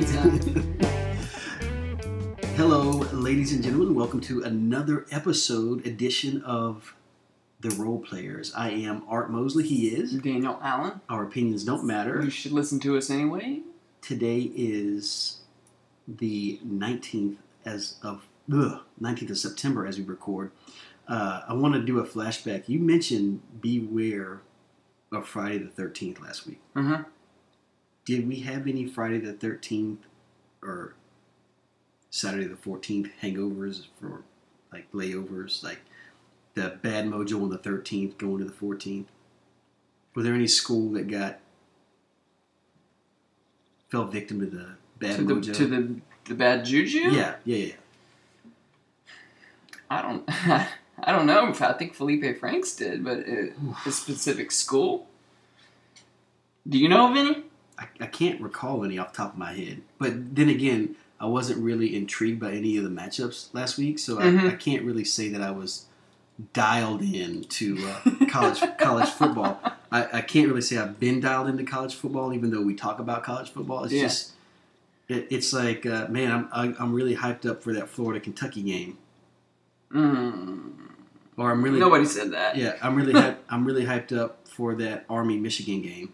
Hello, ladies and gentlemen. Welcome to another episode edition of The Role Players. I am Art Mosley. He is. Daniel Allen. Our opinions don't matter. You should listen to us anyway. Today is the 19th as of ugh, 19th of September as we record. Uh, I want to do a flashback. You mentioned Beware of Friday the 13th last week. Uh-huh. Did we have any Friday the 13th or Saturday the 14th hangovers for like layovers, like the bad mojo on the 13th going to the 14th? Were there any school that got fell victim to the bad To the, mojo? to the the bad juju. yeah, yeah, yeah. I don't. I don't know. I think Felipe Franks did, but uh, a specific school. Do you know of any? I, I can't recall any off the top of my head. But then again, I wasn't really intrigued by any of the matchups last week, so Mhm. I, I can't really say that I was dialed in to uh, college college football. I, I can't really say I've been dialed into college football, even though we talk about college football. It's Yeah. just it, it's like uh, man, I'm I, I'm really hyped up for that Florida Kentucky game, Mm, or I'm really nobody said that. yeah I'm really hyped, I'm really hyped up for that Army Michigan game.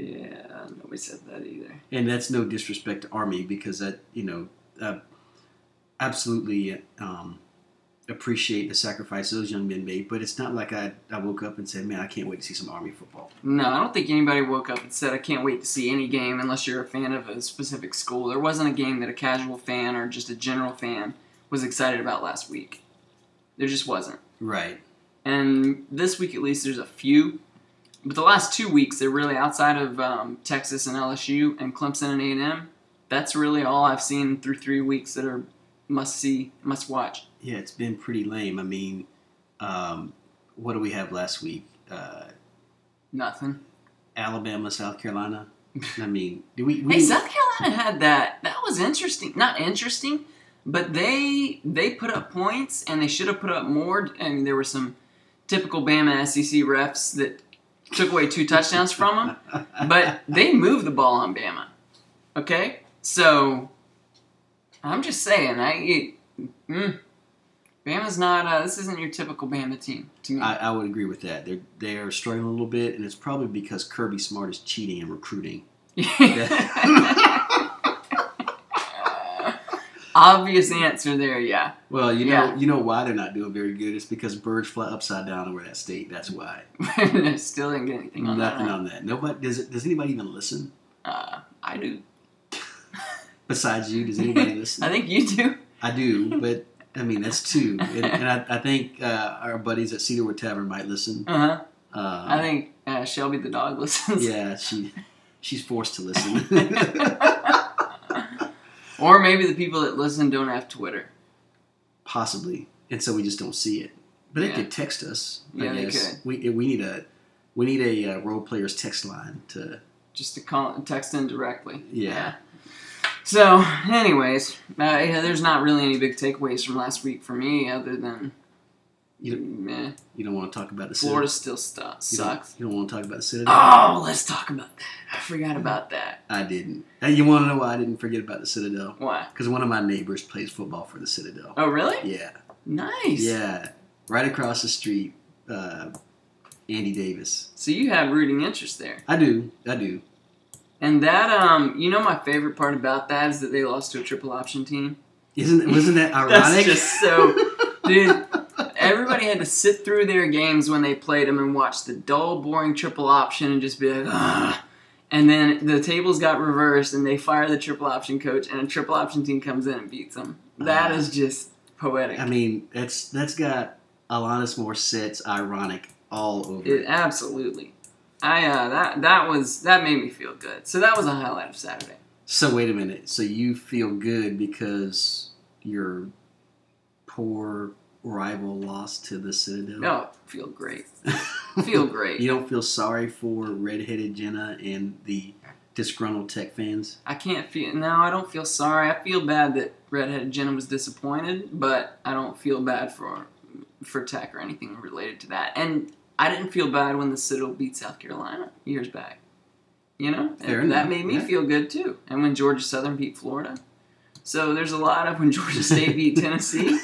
Yeah, nobody said that either. and that's no disrespect to Army because that you know uh, absolutely um, appreciate the sacrifice those young men made. But it's not like I, I woke up and said, "Man, I can't wait to see some Army football." No, I don't think anybody woke up and said, I can't wait to see any game unless you're a fan of a specific school. There wasn't a game that a casual fan or just a general fan was excited about last week. There just wasn't. Right. And this week, at least, there's a few. But the last two weeks, they're really outside of um, Texas and LSU and Clemson and A&M. That's really all I've seen through three weeks that are must see, must watch. Yeah, it's been pretty lame. I mean, um, what do we have last week? Uh, Nothing. Alabama, South Carolina. I mean, do we? we Hey, South Carolina had that. That was interesting. Not interesting, but they they put up points and they should have put up more. I mean, there were some typical Bama SEC refs that took away two touchdowns from them, but they moved the ball on Bama. Okay, so I'm just saying, I it, mm, Bama's not. Uh, this isn't your typical Bama team to me. I, I would agree with that. They're they are struggling a little bit, and it's probably because Kirby Smart is cheating and recruiting. Obvious answer there, yeah. Well, you know, Yeah. you know why they're not doing very good. It's because birds fly upside down over that state. That's why. Still didn't get anything on Nothing that. on that. Nobody does. It, does anybody even listen Uh, I do. besides you? Does anybody listen? I think you do. I do, but I mean that's two, and, and I, I think uh, our buddies at Cedarwood Tavern might listen. Uh huh. Uh, I think uh, Shelby the dog listens. yeah, she she's forced to listen. Or maybe the people that listen don't have Twitter. Possibly, and so we just don't see it. But they Yeah. could text us. I Yeah, they could. We we need a we need a uh, role players text line to Just to call text in directly. Yeah. So, anyways, uh, yeah, there's not really any big takeaways from last week for me, other than You- meh, you don't want to talk about the Florida still stu- You don't- sucks. You don't, want to talk about the Citadel. Oh, let's talk about that. I forgot about that. I didn't. And you want to know why I didn't forget about the Citadel? Why? Because one of my neighbors plays football for the Citadel. Oh, really? Yeah, Nice. yeah. Right across the street, uh, Andy Davis. So you have rooting interest there. I do. I do. And that, um, you know, my favorite part about that is that they lost to a triple option team. Isn't wasn't that ironic? That's just so, dude. Everybody had to sit through their games when they played them and watch the dull, boring triple option and just be like, ah. And then the tables got reversed and they fire the triple option coach and a triple option team comes in and beats them. That Ah. is just poetic. I mean, that's that's got a lot of Alanis Morissette's ironic all over It, it. absolutely. I uh, that that was that made me feel good. So that was a highlight of Saturday. So wait a minute. So you feel good because your poor rival lost to the Citadel? No, feel great. Feel great. you don't feel sorry for redheaded Jenna and the disgruntled Tech fans? I can't feel no. I don't feel sorry. I feel bad that Redhead Jenna was disappointed, but I don't feel bad for for Tech or anything related to that. And I didn't feel bad when the Citadel beat South Carolina years back. You know, Fair And that made me yeah. feel good too. And when Georgia Southern beat Florida, so when Georgia Southern beat Florida, so there's a lot of when Georgia State beat Tennessee,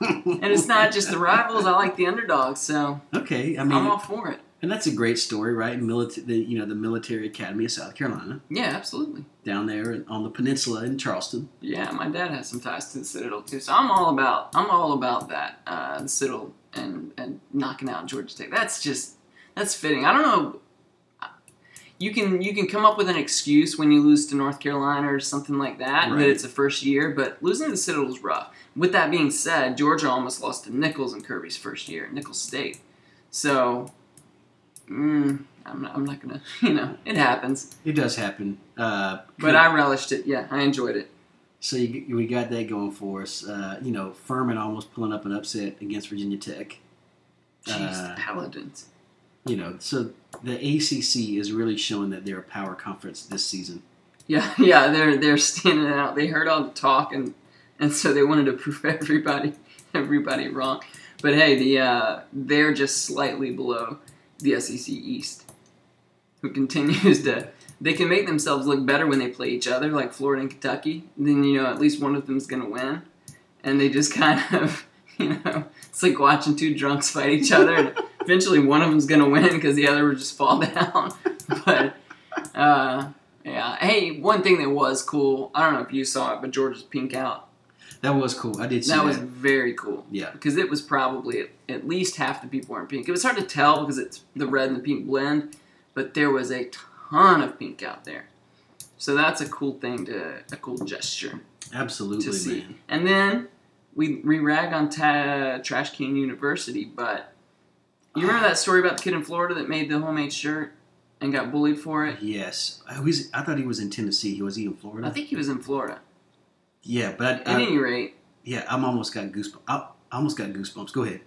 and it's not just the rivals. I like the underdogs, so okay, I I'm mean, all for it. and that's a great story, right? Military, the, you know, the Military Academy of South Carolina, Yeah, absolutely. down there on the peninsula in Charleston. Yeah, my dad has some ties to the Citadel too, so I'm all about I'm all about that uh, the Citadel and and knocking out Georgia Tech. That's just that's fitting. I don't know. You can you can come up with an excuse when you lose to North Carolina or something like that Right. that it's a first year, but losing to the Citadel is rough. With that being said, Georgia almost lost to Nicholls in Kirby's first year, Nicholls State. So, mm, I'm not, I'm not gonna you know it happens, It does happen. Uh, but I relished it. Yeah, I enjoyed it. so you, we got that going for us. Uh, you know, Furman almost pulling up an upset against Virginia Tech. Jeez, Uh, the Paladins. You know, so the ACC is really showing that they're a power conference this season. Yeah, yeah, they're they're standing out. They heard all the talk and and so they wanted to prove everybody everybody wrong. But hey, the uh, they're just slightly below the SEC East, who continues to. They can make themselves look better when they play each other, like Florida and Kentucky. Then you know at least one of them's going to win, and they just kind of you know it's like watching two drunks fight each other. Eventually, one of them's going to win because the other would just fall down. but uh, yeah. Hey, one thing that was cool. I don't know if you saw it, but Georgia's pink out. That was cool. I did see That that. was very cool yeah. because it was probably at, at least half the people were in pink. It was hard to tell because it's the red and the pink blend, but there was a ton of pink out there. So that's a cool thing to a cool gesture Absolutely, to see. man. And then we we rag on ta- Trash Can University, but you remember that story about the kid in Florida that made the homemade shirt and got bullied for it? Yes. I, was, I thought he was in Tennessee. He Was he in Florida? I think he was in Florida. yeah, but At I, I, any rate, yeah, I'm almost got goosebumps. I, I almost got goosebumps. Go ahead.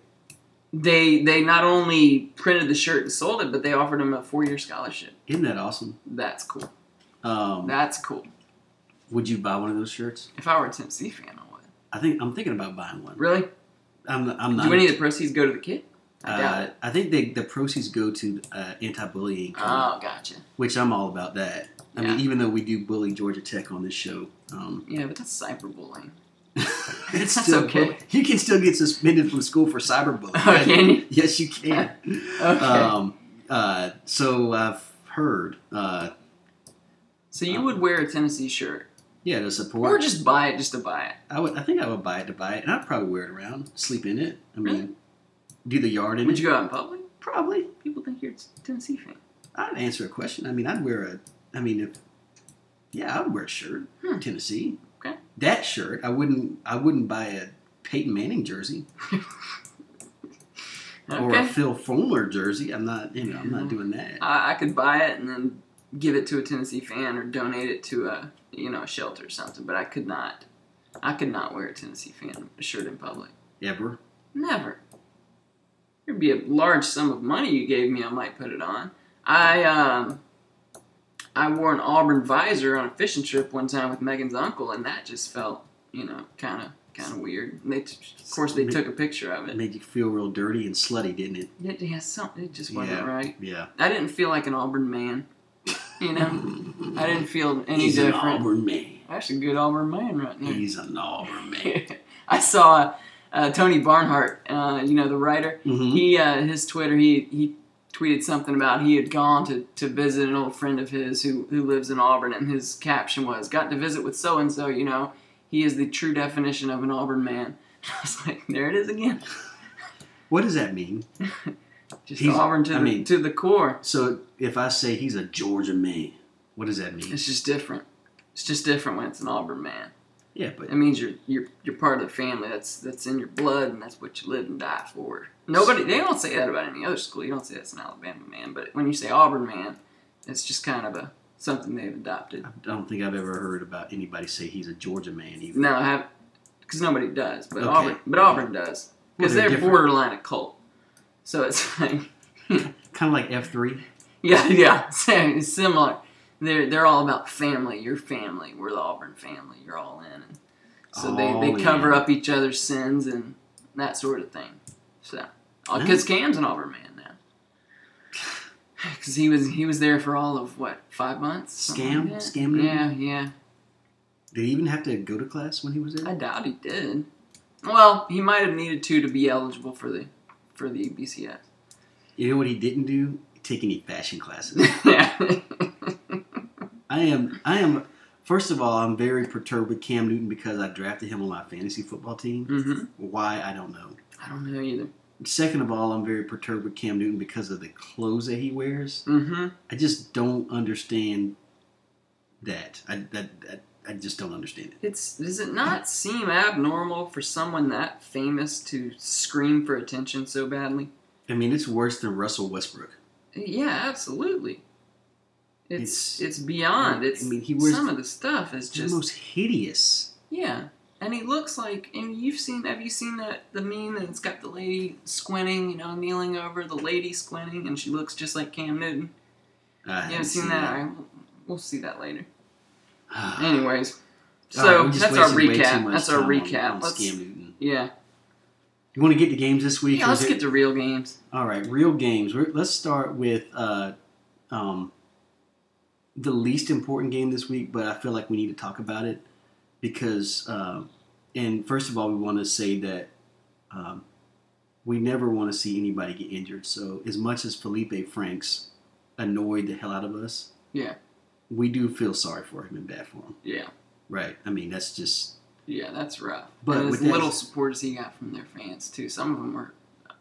they they not only printed the shirt and sold it, but they offered him a four year scholarship. Isn't that awesome? That's cool. Um, That's cool. would you buy one of those shirts? If I were a Tennessee fan, I would. I think I'm thinking about buying one. Really? I'm, I'm not. Do any of the proceeds go to the kid? I uh. I think they, the proceeds go to uh, anti-bullying, Oh, gotcha. which I'm all about that. I mean, even though we do bully Georgia Tech on this show, um, Yeah, but that's cyberbullying. it's That's still okay. You can still get suspended from school for cyberbullying. Oh, can you? Yes, you can. Okay. Um, uh, so I've heard, uh, so you would wear a Tennessee shirt, yeah, to support. or just buy it just to buy it. I would. I think I would buy it to buy it, and I'd probably wear it around, sleep in it. I mean, Really? Do the yard in Would it. you go out in public? Probably. People think you're a Tennessee fan. I'd answer a question. I mean, I'd wear a. I mean, if yeah, I'd wear a shirt. Hmm. Tennessee. Okay. That shirt, I wouldn't. I wouldn't buy a Peyton Manning jersey okay. or a Phil Fulmer jersey. I'm not. You know, I'm not doing that. I, I could buy it and then give it to a Tennessee fan or donate it to a you know a shelter or something. But I could not. I could not wear a Tennessee fan shirt in public. Ever. Never. There'd be a large sum of money you gave me, I might put it on. I um, I wore an Auburn visor on a fishing trip one time with Megan's uncle, and that just felt, you know, kind of kind of weird. And they, t- of course, they took a picture of It it. made you feel real dirty and slutty, didn't it? Yeah, yeah, something. It just wasn't Yeah. right. Yeah. I didn't feel like an Auburn man. You know, I didn't feel any He's an different. Auburn man. That's a good Auburn man right there. He's an Auburn man. I saw uh, Tony Barnhart, uh, you know, the writer. Mhm. He uh, his Twitter he he tweeted something about he had gone to, to visit an old friend of his who who lives in Auburn, and his caption was "Got to visit with so and so." You know, he is the true definition of an Auburn man. I was like, there it is again, What does that mean? just He's- Auburn to I the, mean- to the core. So if I say he's a Georgia man, what does that mean? It's just different. It's just different when it's an Auburn man. Yeah, but It means you're you're you're part of the family. That's that's in your blood, and that's what you live and die for. Nobody they don't say that about any other school. You don't say that's an Alabama man, but when you say Auburn man, it's just kind of a something they've adopted. I don't think I've ever heard about anybody say he's a Georgia man either. No, I have because nobody does, but Okay. Auburn but Auburn does Well, because they're they're, borderline a cult. So it's like Kind of like F three. yeah yeah similar. They're they're all about family. Your family. We're the Auburn family. You're all in. And so they, All they oh, cover in. up each other's sins and that sort of thing. So uh, Yeah. because Cam's an Auburn man now. because he was he was there for all of what five months. Scam? like? Scam Yeah, yeah. Did he even have to go to class when he was there? I doubt he did. Well, he might have needed to to be eligible for the for the BCS. You know what he didn't do? Take any fashion classes. yeah. I am. I am. First of all, I'm very perturbed with Cam Newton because I drafted him on my fantasy football team. hmm Why I don't know. I don't know either. Second of all, I'm very perturbed with Cam Newton because of the clothes that he wears. hmm I just don't understand that. I that, that I just don't understand it. It's does it not seem abnormal for someone that famous to scream for attention so badly? I mean, it's worse than Russell Westbrook. Yeah, absolutely. It's It's- it's, beyond. I It's mean, he wears some of the stuff is just the most hideous. yeah, and he looks like. And you've seen? Have you seen that the meme that's got the lady squinting? You know, kneeling over the lady squinting, and she looks just like Cam Newton. I You haven't haven't seen that? Right, we'll- well see that later. Anyways, so just that's our wasted way too recap. That's our recap. Let's Cam Newton. yeah, You want to get to games this week? yeah. Let's is get it- to real games. All right, real games. We're, let's start with uh, um, the least important game this week, but I feel like we need to talk about it because, uh, and first of all, we want to say that um, we never want to see anybody get injured. So, as much as Felipe Franks annoyed the hell out of us, Yeah. we do feel sorry for him and bad for him. Yeah, Right? I mean, that's just yeah, that's rough. But and as little support as he got from their fans too. Some of them were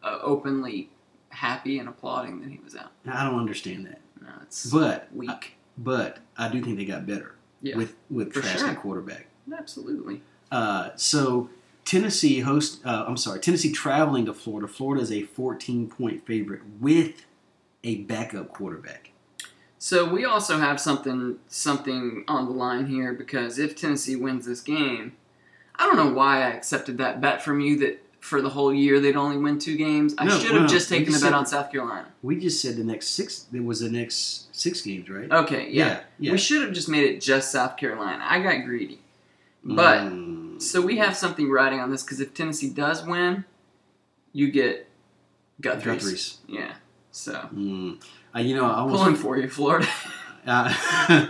uh, openly happy and applauding that he was out. I don't understand that. No, it's But weak. But I do think they got better Yeah, with with Trask sure. at quarterback. absolutely. Uh, so Tennessee host. Uh, I'm sorry, Tennessee traveling to Florida. Florida is a 14 point favorite with a backup quarterback. So we also have something something on the line here because if Tennessee wins this game, I don't know why I accepted that bet from you that for the whole year they'd only win two games. I No, should have no. just taken just the bet said- on South Carolina. We just said the next six. It was the next six games, right? Okay, yeah. yeah. We should have just made it just South Carolina. I got greedy. But Mm. so we have something riding on this because if Tennessee does win, you get Guthrie's. Guthrie's. Yeah. So Mm. Uh, you know, I almost pulling for you, Florida. uh,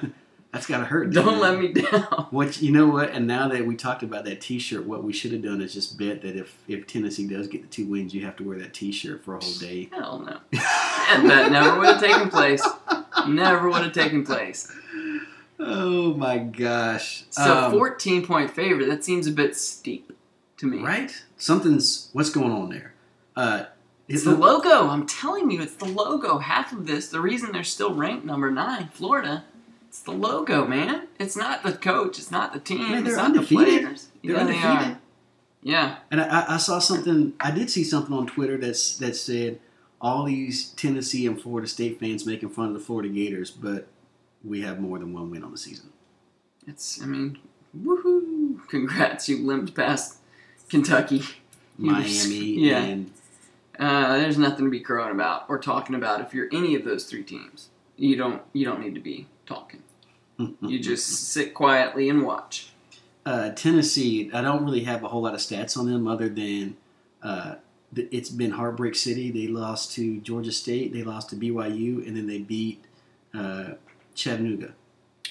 that's gotta hurt. Don't let me down. What you know what? And now that we talked about that T-shirt, what we should have done is just bet that if if Tennessee does get the two wins, you have to wear that T-shirt for a whole day. Hell no. And that never would have taken place. Never would have taken place. oh my gosh! So Um, 14 point favorite, that seems a bit steep to me. right? Something's what's going on there. Uh, It's it the logo. I'm telling you, it's the logo. Half of this, the reason they're still ranked number nine, Florida, it's the logo, man. It's not the coach. It's not the team. Man, it's they're not undefeated. the. They're yeah, undefeated. they. Yeah. And I, I saw something. I did see something on Twitter that's that said all these Tennessee and Florida State fans making fun of the Florida Gators, but we have more than one win on the season. It's, I mean, woohoo. Congrats, you limped past Kentucky. You were sc- Miami yeah. and Uh, there's nothing to be crowing about or talking about if you're any of those three teams. You don't you don't need to be talking. You just sit quietly and watch. uh, Tennessee. I don't really have a whole lot of stats on them other than uh, it's been heartbreak city. They lost to Georgia State, they lost to BYU, and then they beat uh, Chattanooga.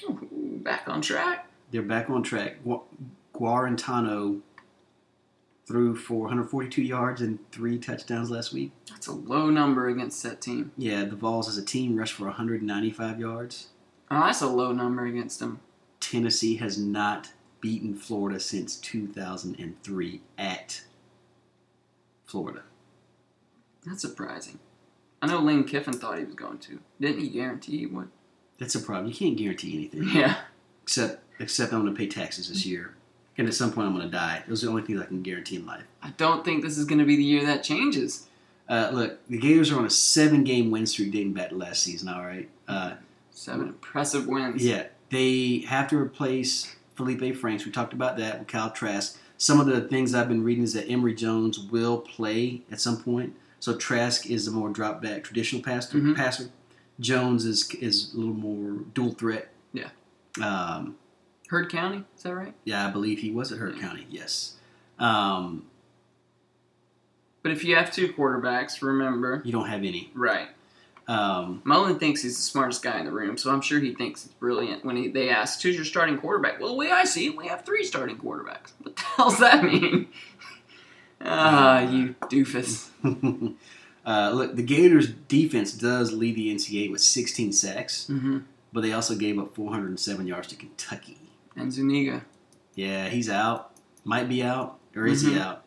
Ooh, back on track. They're back on track. Gu- Guarantano threw for 142 yards and three touchdowns last week. That's a low number against that team. Yeah, the Vols as a team rushed for 195 yards. Oh, that's a low number against them. Tennessee has not beaten Florida since 2003 at Florida. That's surprising. I know Lane Kiffin thought he was going to. Didn't he guarantee he would? That's a problem. You can't guarantee anything Yeah. except except I'm going to pay taxes this year, and at some point I'm going to die. Those are the only things I can guarantee in life. I don't think this is going to be the year that changes. Uh, look, the Gators are on a seven-game win streak dating back to last season. All right. Uh, Seven impressive wins. Yeah, they have to replace Felipe Franks. We talked about that with Kyle Trask. Some of the things I've been reading is that Emory Jones will play at some point. So Trask is a more drop back traditional passer. Mhm. Passer. Jones is is a little more dual threat. Yeah. Um, Heard County, is that right? yeah, I believe he was at Heard Yeah. County. Yes. Um, But if you have two quarterbacks, remember. you don't have any. Right. Um, Mullen thinks he's the smartest guy in the room, so I'm sure he thinks it's brilliant when he, they ask, "Who's your starting quarterback?" Well, the way I see it, we have three starting quarterbacks. What the hell's that mean? Ah, you doofus. uh, look, the Gators' defense does lead the NCAA with 16 sacks, hmm but they also gave up 407 yards to Kentucky. And Zuniga, Yeah, he's out. Might be out, or is he Mhm. out?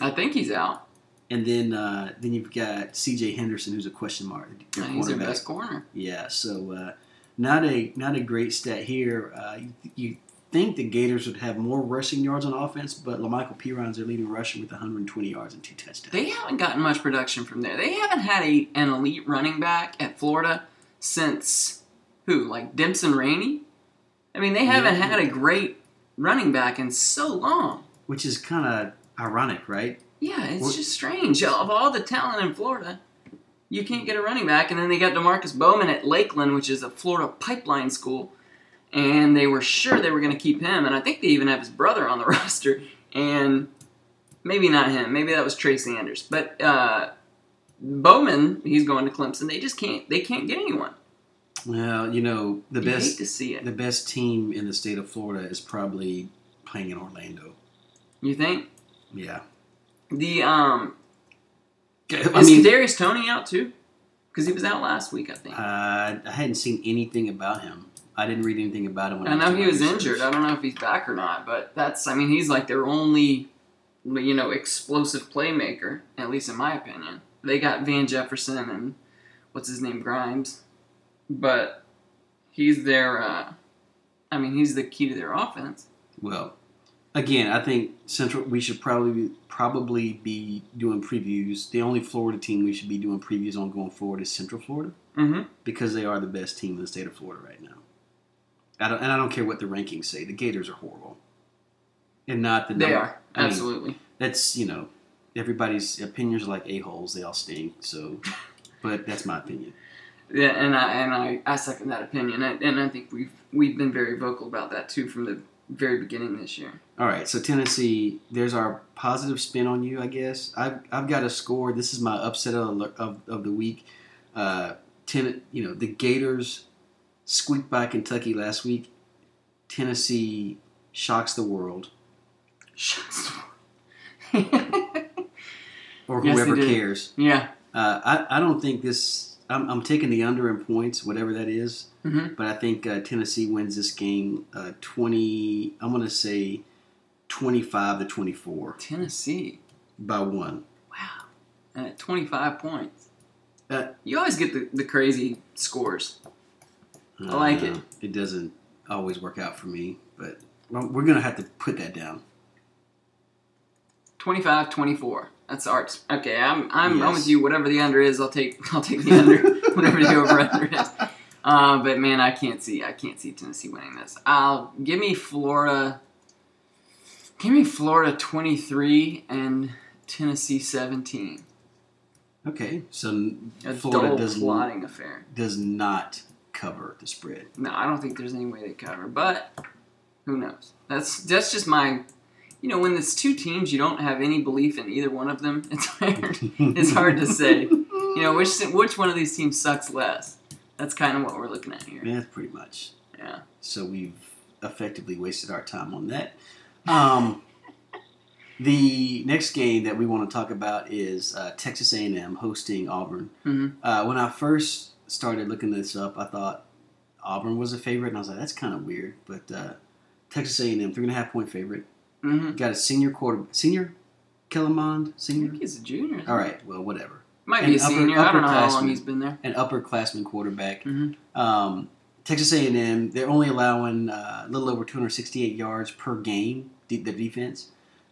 I think he's out. And then uh, then you've got C.J. Henderson, who's a question mark. their he's their best corner. Yeah, so uh, not a not a great stat here. Uh, you, you think the Gators would have more rushing yards on offense, but La'Mical Perine's their leading rusher with 120 yards and two touchdowns. They haven't gotten much production from there. They haven't had a an elite running back at Florida since who? Like Demps and Rainey? I mean, they haven't Yeah. had a great running back in so long. Which is kind of ironic, right? Yeah, it's Well- just strange. Of all the talent in Florida, you can't get a running back, and then they got Demarcus Bowman at Lakeland, which is a Florida pipeline school, and they were sure they were going to keep him, and I think they even have his brother on the roster, and maybe not him, maybe that was Trey Sanders, but uh, Bowman, he's going to Clemson. They just can't. They can't get anyone. Well, you know the You best hate to see it. the best team in the state of Florida is probably playing in Orlando. You think Yeah, the um I is mean, Kadarius Toney out too? Because he was out last week, I think. uh, I hadn't seen anything about him. I didn't read anything about him. When I know he was injured. I don't know if he's back or not, but that's I mean he's like their only you know explosive playmaker, at least in my opinion. They got Van Jefferson and what's his name Grimes, but he's their uh, I mean he's the key to their offense. Well, again, I think Central. We should probably probably be doing previews. The only Florida team we should be doing previews on going forward is Central Florida Mm-hmm. because they are the best team in the state of Florida right now. I don't, and I don't care what the rankings say. The Gators are horrible, and not the They number- are I mean, absolutely. that's you know everybody's opinions are like a holes. They all stink. So, but that's my opinion. Yeah, and I and I, I second that opinion, and, and I think we've we've been very vocal about that too from the very beginning this year. All right, so Tennessee, there's our positive spin on you, I guess. I've, I've got a score. This is my upset of, of, of the week. Uh, ten, you know, the Gators squeaked by Kentucky last week. Tennessee shocks the world, or Yes, they whoever did. cares. yeah. Uh, I, I don't think this. I'm, I'm taking the under in points, whatever that is. Hmm But I think uh, Tennessee wins this game uh, 20. I'm going to say 25 to 24 Tennessee. by one. Wow. At 25 points. Uh, you always get the, the crazy scores. I like it. It doesn't always work out for me, but we're going to have to put that down. 25 24. That's Art's. Okay, I'm I'm, I'm with you. Whatever the under is, I'll take I'll take the under. whatever the over under is. Uh, but man, I can't see I can't see Tennessee winning this. I'll give me Florida. Give me Florida 23 and Tennessee 17. Okay, so A Florida does, plotting affair. does not cover the spread. No, I don't think there's any way they cover, but who knows? That's that's just my you know, when it's two teams you don't have any belief in either one of them, it's hard it's hard to say. You know, which which one of these teams sucks less? That's kind of what we're looking at here. Yeah, pretty much. Yeah. So we've effectively wasted our time on that. Um, the next game that we want to talk about is uh, Texas A&M hosting Auburn. Mhm. Uh, when I first started looking this up, I thought Auburn was a favorite, and I was like, that's kind of weird. But uh, Texas A&M, three and a half point favorite. Mm-hmm. Got a senior quarter, senior Kellen Mond, I senior. think he's a junior. All right, well, whatever. Might And be a upper- senior. I don't know how long he's been there. An upperclassman quarterback. Mhm. Um, Texas A&M, they're only allowing uh, a little over 268 yards per game. The, the defense,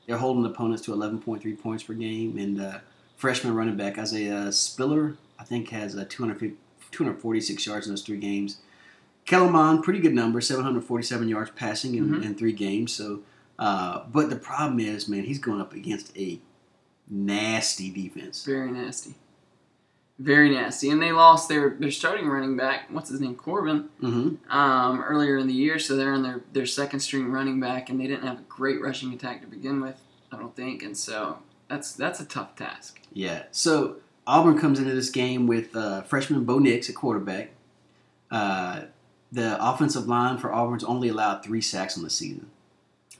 they're holding opponents to 11.3 points per game. And uh, freshman running back Isaiah Spiller, I think, has uh, 250 246 yards in those three games. Kellen Mond, pretty good number, 747 yards passing in, Mhm. in three games. So, uh, but the problem is, man, he's going up against a nasty defense. Very nasty. Very nasty. And they lost their, their starting running back, what's his name, Corbin, hmm um, earlier in the year. So they're in their, their second string running back, and they didn't have a great rushing attack to begin with, I don't think. And so that's that's a tough task. Yeah. So Auburn comes into this game with uh, freshman Bo Nix at quarterback. Uh, the offensive line for Auburn's only allowed three sacks on the season.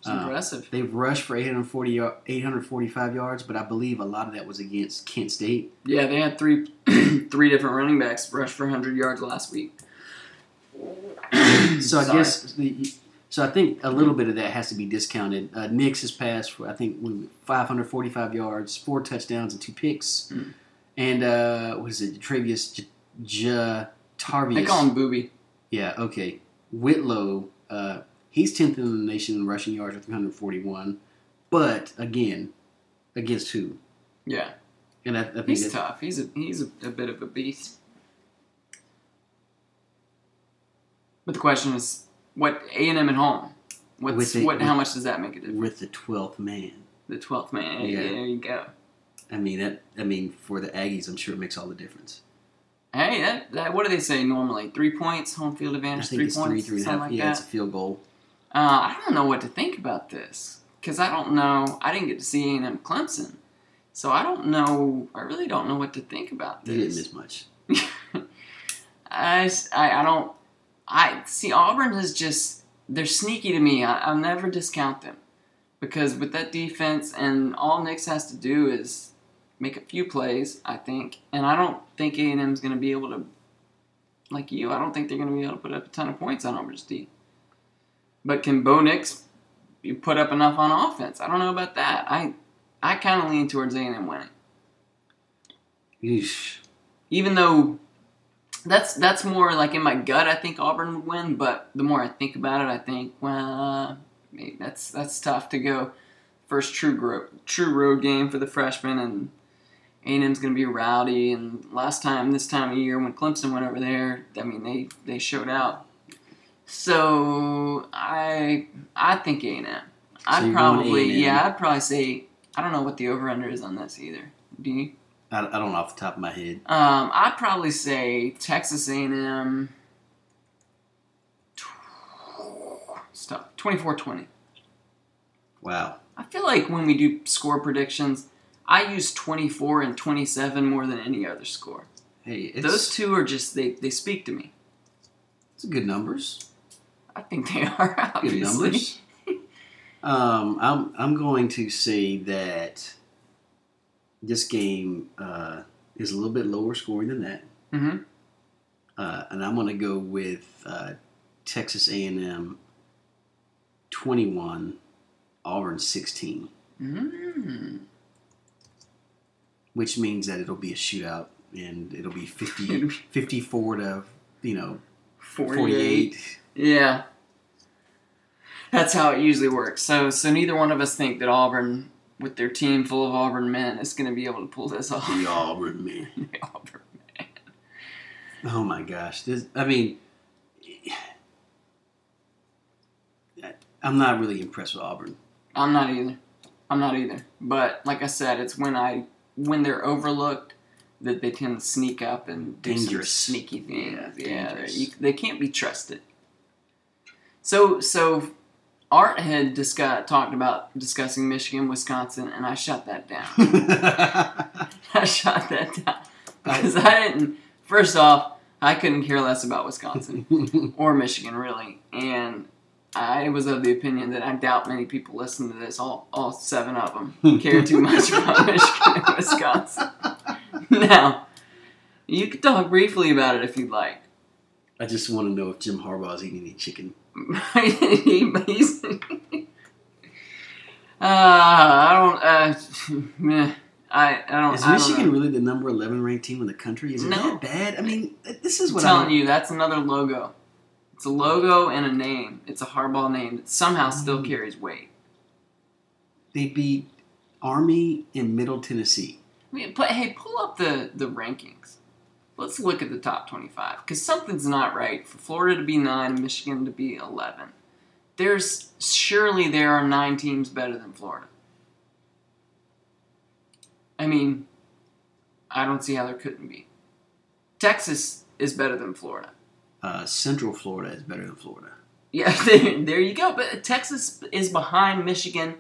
It's Uh, impressive. They've rushed for 840, yar- 845 yards, but I believe a lot of that was against Kent State. Yeah, they had three three different running backs rush for 100 yards last week. So I guess the, so I think a little bit of that has to be discounted. Uh, Nix has passed for I think what was it, 545 yards, four touchdowns, and two picks. Mm. And uh, what is it? Travius J- J- Tarvius. They call him Booby. Yeah, okay. Whitlow, uh, he's 10th in the nation in rushing yards with 341. But, again, against who? Yeah, And I, I think he's that, tough. He's a he's a, a bit of a beast. But the question is, what A and M at home? What's the- what? with- how much does that make a difference? with the 12th man. The twelfth man. Yeah. There you go. I mean, that, I mean, for the Aggies, I'm sure it makes all the difference. Hey, that, that what do they say normally? Three points, home field I advantage. think Three it's points, three, three something half. like yeah, that. it's a field goal. Uh, I don't know what to think about this because I don't know. I didn't get to see A&M Clemson, so I don't know. I really don't know what to think about You didn't miss much. I I don't. I see Auburn is just they're sneaky to me. I, I'll never discount them because with that defense and all Nix has to do is make a few plays. I think, and I don't think A and M is going to be able to. Like you, I don't think they're going to be able to put up a ton of points on Auburn's D. But can Bo Nix you put up enough on offense? I don't know about that. I I kind of lean towards A and M winning even though that's that's more like in my gut, I think Auburn would win. But the more I think about it, I think well, maybe that's that's tough to go first true gro- true road game for the freshmen, and A and M's going to be rowdy. And last time, this time of year when Clemson went over there, I mean they they showed out. So I I think A and M. I'd probably A&M. yeah I'd probably say I don't know what the over under is on this either. Do you? I, I don't know off the top of my head. Um, I'd probably say Texas A&M. Stop. 24-20. Wow. I feel like when we do score predictions, I use 24 and 27 more than any other score. Hey, it's, Those two are just they they speak to me. it's good numbers. I think they are Good numbers. um, I'm I'm going to say that this game uh, is a little bit lower scoring than that, Mm-hmm. uh, and I'm going to go with uh, Texas A&M 21, Auburn 16, mm which means that it'll be a shootout and it'll be 50, 54 to you know 48. 48. Yeah. That's how it usually works. So so neither one of us think that Auburn with their team full of Auburn men is going to be able to pull this off. The Auburn man. The Auburn men. Oh my gosh! This, I mean, I'm not really impressed with Auburn. I'm not either. I'm not either. But like I said, it's when I when they're overlooked that they tend to sneak up and do Dangerous. some sneaky things. Yeah, Yeah, they can't be trusted. So so Art had discuss, talked about discussing Michigan, Wisconsin, and I shut that down. I shut that down because I didn't. First off, I couldn't care less about Wisconsin or Michigan really, and I was of the opinion that I doubt many people listen to this. All all seven of them hmm. care too much about Michigan and Wisconsin. Now, you could talk briefly about it if you'd like. I just want to know if Jim Harbaugh is eating any chicken. He- he's- uh, I don't. Uh, meh. I I don't. Is I don't Michigan really the number 11 ranked team in the country? Is it No. that bad? I mean, this is what I'm telling I'm. you, that's another logo. It's a logo and a name. It's a hardball name that somehow still Mm. carries weight. They beat Army in Middle Tennessee. I mean, but hey, pull up the the rankings. Let's look at the top twenty-five because something's not right for Florida to be nine and Michigan to be eleven. There's surely there are nine teams better than Florida. I mean, I don't see how there couldn't be. Texas is better than Florida. Uh, Central Florida is better than Florida. Yeah, there, there you go. But Texas is behind Michigan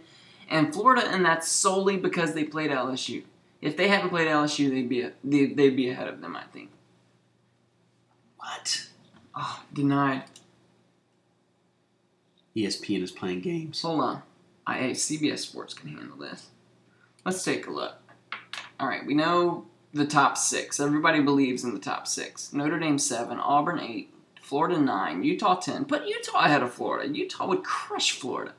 and Florida, and that's solely because they played LSU. If they hadn't played LSU, they'd be they, they'd be ahead of them. I think. What? Oh, denied. ESPN is playing games. Hold on. I hey, CBS Sports can handle this. Let's take a look. All right, we know the top six. Everybody believes in the top six. Notre Dame seven, Auburn eight, Florida nine, Utah ten. Put Utah ahead of Florida. Utah would crush Florida.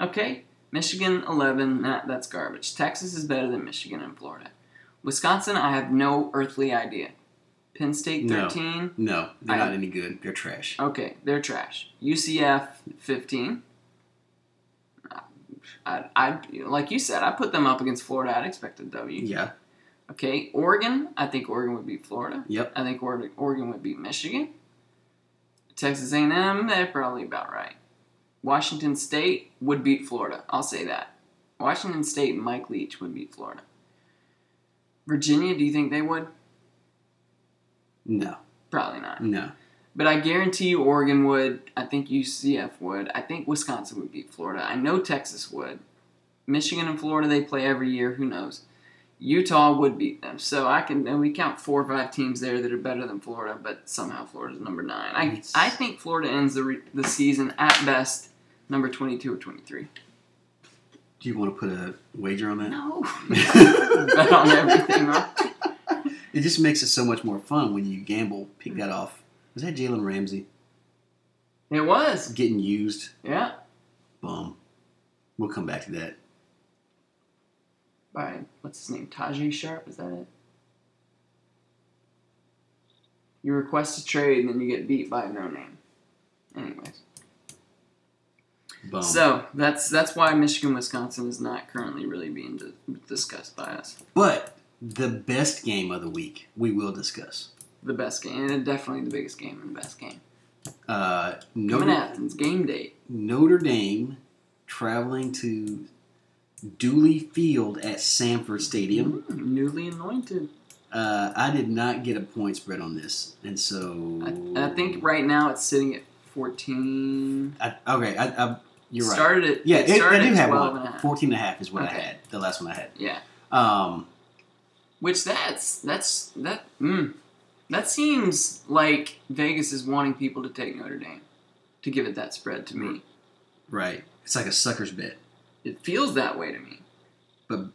Okay, Michigan eleven. Nah, that's garbage. Texas is better than Michigan and Florida. Wisconsin, I have no earthly idea. Penn State thirteen. No, they're I- not any good. They're trash. Okay, they're trash. UCF 15. I, I, like you said, I put them up against Florida. I'd expect a W. Yeah. Okay, Oregon. I think Oregon would beat Florida. Yep. I think Oregon, Oregon would beat Michigan. Texas A&M. They're probably about right. Washington State would beat Florida. I'll say that. Washington State and Mike Leach would beat Florida. Virginia. Do you think they would? No. Probably not. No. But I guarantee you Oregon would. I think UCF would. I think Wisconsin would beat Florida. I know Texas would. Michigan and Florida, they play every year. Who knows? Utah would beat them. So I can, and we count four or five teams there that are better than Florida, but somehow Florida's number nine. I, I think Florida ends the, re, the season at best number 22 or 23. Do you want to put a wager on that? No. Bet on everything, right? It just makes it so much more fun when you gamble. Pick that off. Was that Jalen Ramsey It was. getting used? Yeah. Bum. We'll come back to that. By, what's his name? Tajae Sharpe? Is that it? You request a trade and then you get beat by a no name. Anyways. Bum. So that's that's why Michigan Wisconsin is not currently really being di- discussed by us. but the best game of the week we will discuss. The best game, and definitely the biggest game and the best game. Uh, Coming Notre, Athens game date. Notre Dame traveling to Dooley Field at Sanford Stadium. Mm, newly anointed. Uh, I did not get a point spread on this, and so I, I think right now it's sitting at fourteen. I, okay, I, I, you're right. Started at Yeah, it it, I started do at have one. and a half. 14 and a half is what I had. The last one I had. Yeah, Um, which that's that's that. Mm, that seems like Vegas is wanting people to take Notre Dame to give it that spread to me. right. It's like a sucker's bet. It feels that way to me. But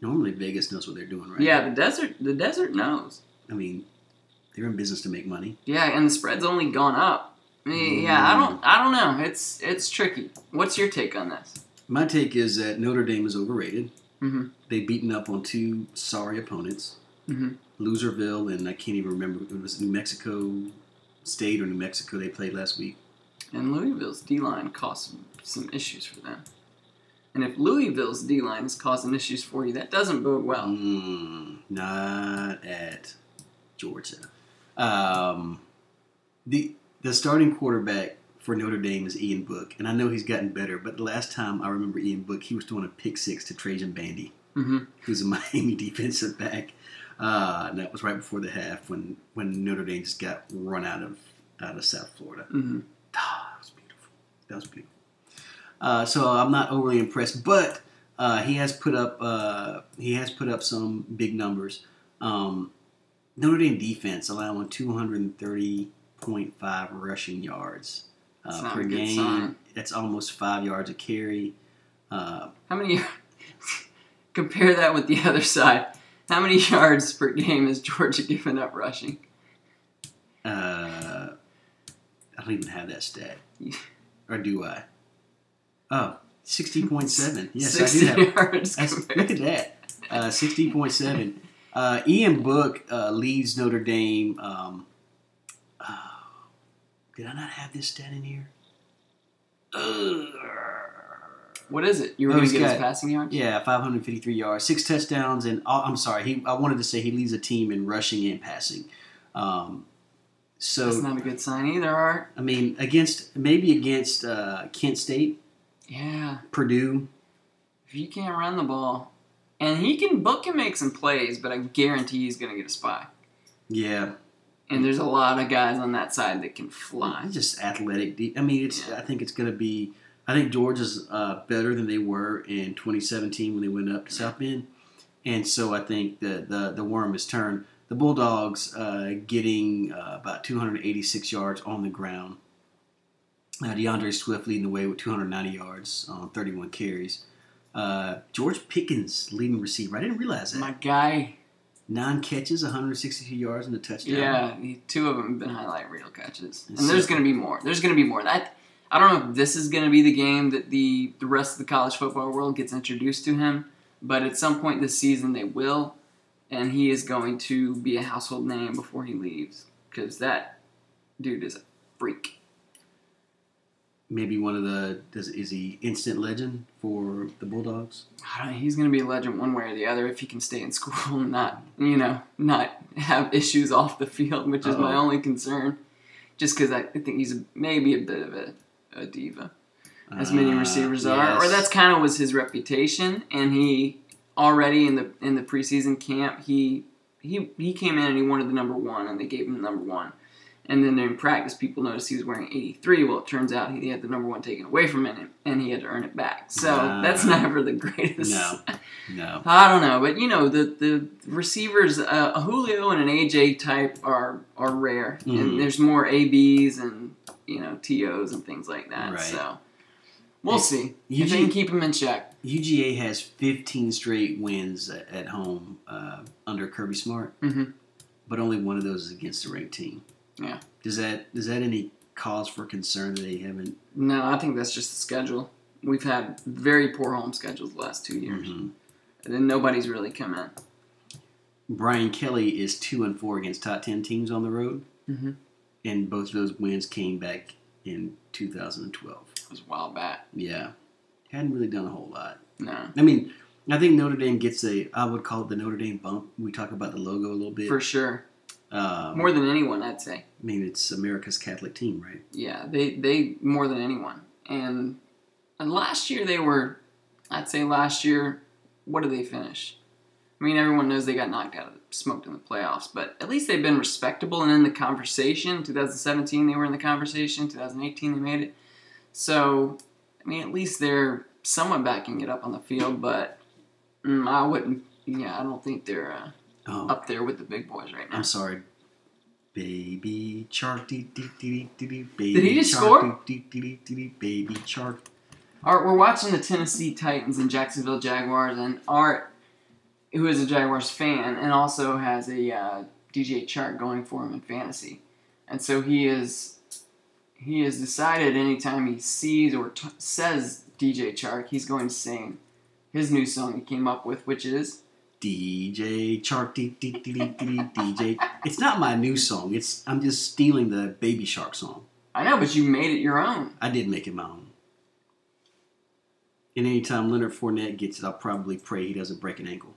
normally Vegas knows what they're doing, right? Yeah, the desert the desert knows. I mean, they're in business to make money. Yeah, and the spread's only gone up. Yeah, I don't I don't know. It's it's tricky. What's your take on this? My take is that Notre Dame is overrated. Mhm. They've beaten up on two sorry opponents, Mhm. Loserville and I can't even remember. It was New Mexico State or New Mexico they played last week. And Louisville's D line caused some, some issues for them. And if Louisville's D line is causing issues for you, that doesn't bode well. Mm, not at Georgia. Um, the the starting quarterback for Notre Dame is Ian Book, and I know he's gotten better. But the last time I remember Ian Book, he was throwing a pick six to Trajan Bandy, hmm who's a Miami defensive back, uh, and that was right before the half when when Notre Dame just got run out of out of South Florida. hmm Ah, that was beautiful. That was beautiful. Uh, so I'm not overly impressed, but uh, he has put up uh, he has put up some big numbers. Um, Notre Dame defense allowing 230.5 rushing yards uh, per game. sign. That's almost five yards a carry. Uh, How many? compare that with the other side. How many yards per game is Georgia giving up rushing? uh, I don't even have that stat, or do I? Oh, 60.7. Yes, I do have. yards. Look at that. Uh, 60.7. Uh, Ian Book uh, leads Notre Dame. Um, did I not have this stat in here? Ugh. What is it? You were Oh, going to get his passing yards? Yeah, 553 yards, six touchdowns, and uh, I'm sorry, he. I wanted to say he leads a team in rushing and passing. Um, so That's not a good sign either, Art. I mean, against maybe against uh, Kent State, Yeah. Purdue. If you can't run the ball, and he can, Book can make some plays, but I guarantee he's going to get a spy. Yeah, And there's a lot of guys on that side that can fly. Just athletic. de- I mean, it's. I think it's going to be. I think Georgia's uh, better than they were in 2017 when they went up to South Bend, and so I think the the, the worm has turned. The Bulldogs uh, getting uh, about 286 yards on the ground. Uh, D'Andre Swift leading the way with 290 yards on 31 carries. Uh, George Pickens leading receiver. I didn't realize that. My guy, Nine catches, 162 yards, and a touchdown. yeah, he, two of them have been highlight reel catches, and there's going to be more. There's going to be more. That I don't know if this is going to be the game that the the rest of the college football world gets introduced to him, but at some point this season they will, and he is going to be a household name before he leaves because that dude is a freak. Maybe one of the does is he instant legend for the Bulldogs? I he's going to be a legend one way or the other if he can stay in school and not, you know, not have issues off the field, which is my Uh-oh. only concern. Just because I think he's a, maybe a bit of a, a diva, as many Uh, receivers are, or that's kind of was his reputation. And he already in the in the preseason camp, he he he came in and he wanted the number one, and they gave him the number one. And then in practice, people noticed he was wearing 83. Well, it turns out he had the number one taken away from him, and he had to earn it back. So Ah. that's never the greatest. No, no. I don't know, but you know the the receivers, uh, a Julio and an AJ type are are rare, Mhm. and there's more ABs and you know TOs and things like that. Right. So we'll Hey, see you if they can keep him in check. UGA has 15 straight wins at home uh, under Kirby Smart, Mhm. but only one of those is against a ranked team. Yeah. Does that does that any cause for concern that they haven't? No, I think that's just the schedule. We've had very poor home schedules the last two years, Mhm. and then nobody's really come in. Brian Kelly is two and four against top 10 teams on the road, Mhm. and both of those wins came back in 2012. It was a while back. Yeah, hadn't really done a whole lot. No, I mean, I think Notre Dame gets a I would call it the Notre Dame bump. We talk about the logo a little bit. for sure, um, more than anyone, I'd say. I mean, it's America's Catholic team, right? Yeah, they they more than anyone. And, and last year they were, I'd say last year, what did they finish? I mean, everyone knows they got knocked out of smoked in the playoffs, but at least they've been respectable and in the conversation. 2017 they were in the conversation. 2018 they made it. So, I mean, at least they're somewhat backing it up on the field, but mm, I wouldn't. Yeah, I don't think they're uh, Oh, up there with the big boys right now. I'm sorry. Baby Shark, dee, dee, dee, dee, dee, baby Did he just shark, score? dee, dee, dee, dee, dee, baby Shark. Art, we're watching the Tennessee Titans and Jacksonville Jaguars, and Art, who is a Jaguars fan and also has a uh, DJ Chark going for him in fantasy, and so he is he has decided anytime he sees or t- says DJ Chark, he's going to sing his new song he came up with, which is DJ Shark, dee, dee, dee, DJ. It's not my new song. It's I'm just stealing the Baby Shark song. I know, but you made it your own. I did make it my own. And anytime Leonard Fournette gets it, I'll probably pray he doesn't break an ankle.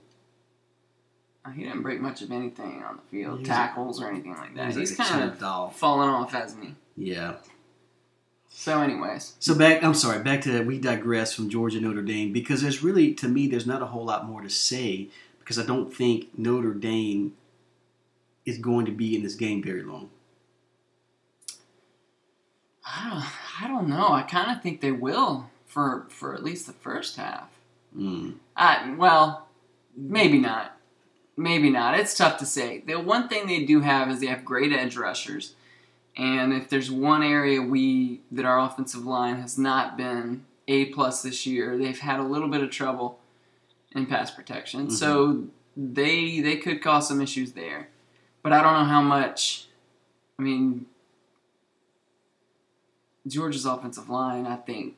Uh, He didn't break much of anything on the field, He's- tackles or anything like that. He's He's, like a kind of doll. fallen off, hasn't he? Yeah. So, anyways, So back, I'm sorry, back to that. We digress from Georgia Notre Dame because there's really, to me, there's not a whole lot more to say because I don't think Notre Dame is going to be in this game very long. I don't, I don't know. I kind of think they will for for at least the first half. Mm. I, well, maybe not. Maybe not. It's tough to say. The one thing they do have is they have great edge rushers, and if there's one area we that our offensive line has not been a plus this year, they've had a little bit of trouble in pass protection. Mm-hmm. So they they could cause some issues there, but I don't know how much. I mean, Georgia's offensive line, I think,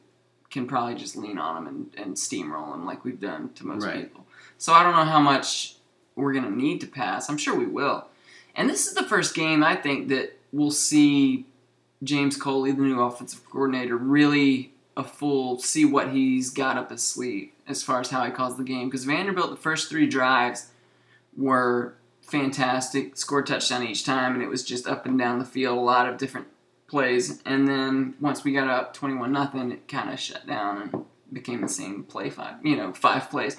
can probably just lean on them and, and steamroll them like we've done to most Right. people. So I don't know how much we're going to need to pass. I'm sure we will. And this is the first game I think that we'll see James Coley, the new offensive coordinator, really a full see what he's got up his sleeve as far as how he calls the game. Because Vanderbilt, the first three drives were fantastic, scored touchdown each time, and it was just up and down the field, a lot of different plays. And then once we got up 21 nothing, it kind of shut down and became the same play five, you know, five plays.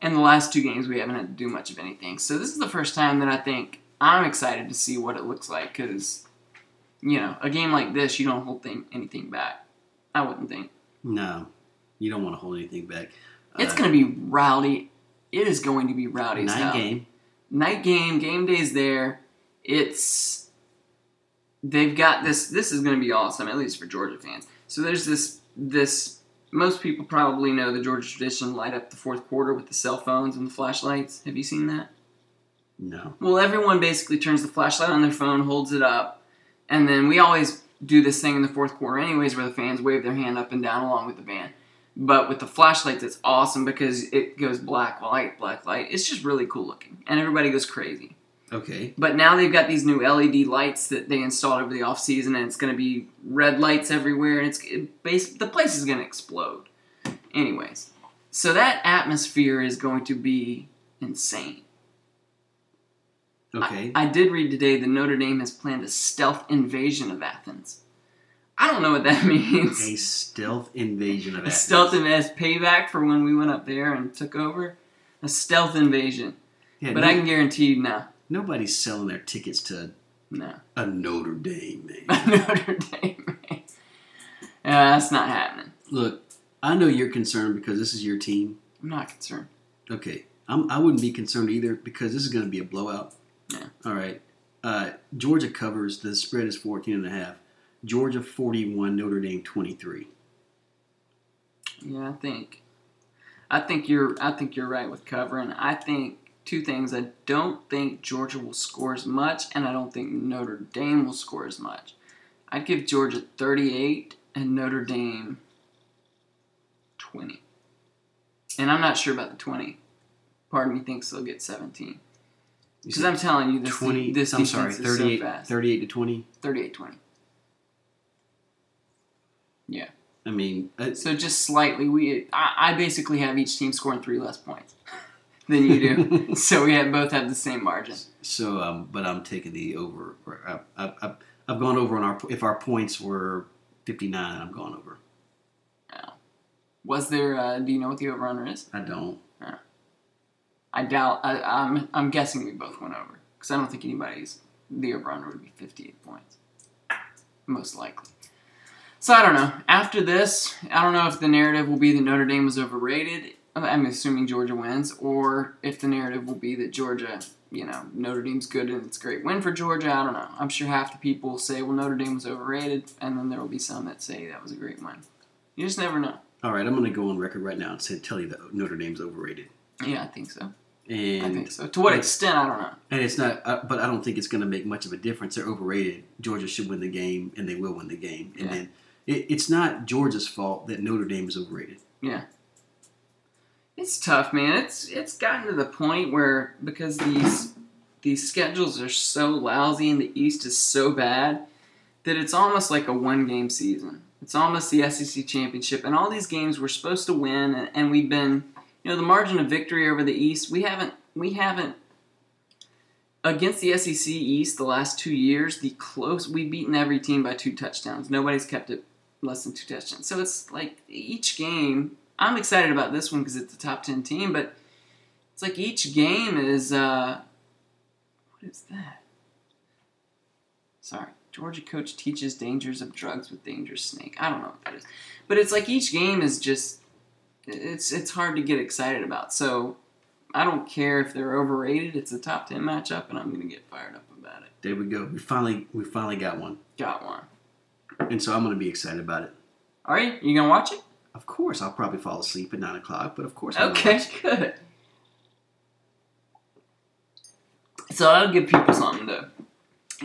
And the last two games, we haven't had to do much of anything. So this is the first time that I think I'm excited to see what it looks like because, you know, a game like this, you don't hold thing, anything back. I wouldn't think. No, you don't want to hold anything back. It's Uh, going to be rowdy it is going to be rowdy as Night game. Night game, game day's there. It's they've got this. This is going to be awesome, at least for Georgia fans. So there's this this. Most people probably know the Georgia tradition: light up the fourth quarter with the cell phones and the flashlights. Have you seen that? No. Well, everyone basically turns the flashlight on their phone, holds it up, and then we always do this thing in the fourth quarter, anyways, where the fans wave their hand up and down along with the band. But with the flashlights, it's awesome because it goes black light, black light. It's just really cool looking, and everybody goes crazy. Okay. But now they've got these new LED lights that they installed over the off season, and it's going to be red lights everywhere, and it's it base, the place is going to explode. Anyways, so that atmosphere is going to be insane. Okay. I, I did read today that Notre Dame has planned a stealth invasion of Athens. I don't know what that means. a stealth invasion of A Athens. stealth invasion payback for when we went up there and took over. A stealth invasion. Yeah, But no- I can guarantee you, no, nobody's selling their tickets to no. a Notre Dame man. A Notre Dame. man. Yeah, that's not happening. Look, I know you're concerned because this is your team. I'm not concerned. Okay, I'm, I wouldn't be concerned either because this is going to be a blowout. Yeah. All right. Uh, Georgia covers. The spread is 14 and a half. Georgia 41, Notre Dame 23. Yeah, I think. I think you're. I think you're right with covering. I think two things. I don't think Georgia will score as much, and I don't think Notre Dame will score as much. I'd give Georgia 38 and Notre Dame 20. And I'm not sure about the 20. Part of me thinks they'll get 17. You Because I'm telling you, this, 20. this I'm sorry, is 38, so fast. 38 to 20. 38 20. I mean, uh, So just slightly, we I, I basically have each team scoring three less points than you do. so we have both have the same margin. so um, but I'm taking the over. I, I, I, I've gone over on our. If our points were 59, I'm going over. Was there? Uh, do you know what the over under is? I don't. I doubt. I, I'm I'm guessing we both went over because I don't think anybody's the over under would be 58 points, most likely. So I don't know. After this, I don't know if the narrative will be that Notre Dame was overrated. I'm assuming Georgia wins, or if the narrative will be that Georgia, you know, Notre Dame's good and it's a great win for Georgia. I don't know. I'm sure half the people will say, well, Notre Dame was overrated, and then there will be some that say that was a great win. You just never know. All right, I'm going to go on record right now and say, tell you that Notre Dame's overrated. Yeah, I think so. And I think so. To what extent, I don't know. And it's not, uh, but I don't think it's going to make much of a difference. They're overrated. Georgia should win the game, and they will win the game. And Yeah. then it, it's not Georgia's fault that Notre Dame is overrated. Yeah. It's tough, man. It's it's gotten to the point where because these these schedules are so lousy and the East is so bad that it's almost like a one game season. It's almost the SEC championship, and all these games we're supposed to win, and, and we've been, you know, the margin of victory over the East. We haven't we haven't against the SEC East the last two years. The close we've beaten every team by two touchdowns. Nobody's kept it less than two touchdowns. So it's like each game. I'm excited about this one because it's a top ten team, but it's like each game is. Uh, what is that? Sorry, Georgia coach teaches dangers of drugs with dangerous snake. I don't know what that is, but it's like each game is just. It's it's hard to get excited about. So I don't care if they're overrated. It's a top ten matchup, and I'm gonna get fired up about it. There we go. We finally we finally got one, Got one. And so I'm going to be excited about it. All right, you You gonna watch it? Of course, I'll probably fall asleep at nine o'clock, but of course, I'm Okay, good. So that'll give people something to.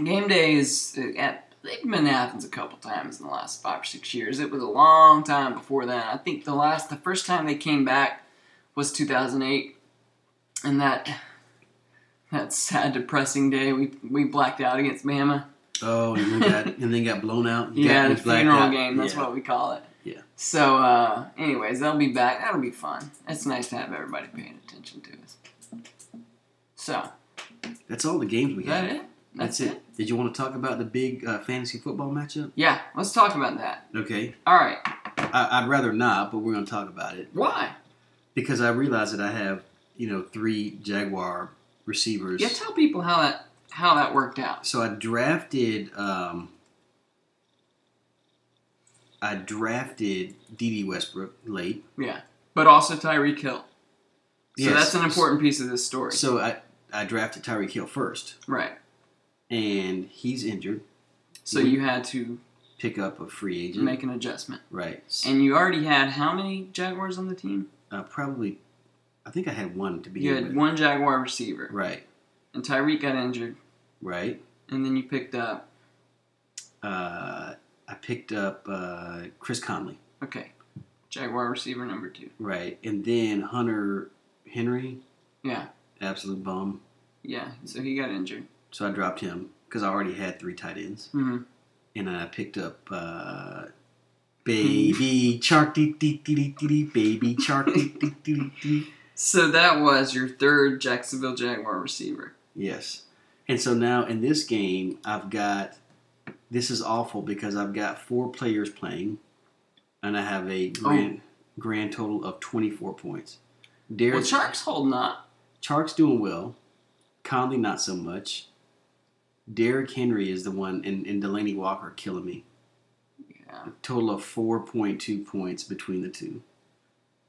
Game day is uh, at. They've been in Athens a couple times in the last five or six years. It was a long time before that. I think the last, the first time they came back was 2008, and that that sad, depressing day we we blacked out against Bama. Oh, and then got and then got blown out. Yeah, got the funeral out. game. That's Yeah. what we call it. Yeah. So, uh, anyways, they'll be back. That'll be fun. It's nice to have everybody paying attention to us. So, That's all the games we is that it? That's, it. Did you want to talk about the big uh, fantasy football matchup? Yeah, let's talk about that. Okay, All right. I, I'd rather not, but we're going to talk about it Why? because I realize that I have you know three Jaguar receivers. Yeah, tell people how that how that worked out. So I drafted. Um, I drafted Dede Westbrook late. Yeah, but also Tyreek Hill. So Yes. that's an important piece of this story. So I I drafted Tyreek Hill first, right. and he's injured. So We- you had to Pick up a free agent, make an adjustment. right? And you already had how many Jaguars on the team? Uh, probably, I think I had one to You had with. one Jaguar receiver. Right, And Tyreek got injured. Right. And then you picked up, Uh, I picked up uh, Chris Conley, okay, Jaguar receiver number two. right, and then Hunter Henry, Yeah. absolute bum. Yeah. So he got injured. So I dropped him because I already had three tight ends, hmm and I picked up uh, Baby dee, Baby dee. So that was your third Jacksonville Jaguar receiver. Yes. And so now in this game, I've got this is awful because I've got four players playing, and I have a oh. grand grand total of twenty four points. Derek Well, Shark's holding up. Chark's doing well, Conley not so much. Derrick Henry is the one, and, and Delanie Walker killing me. Yeah. A total of four point two points between the two.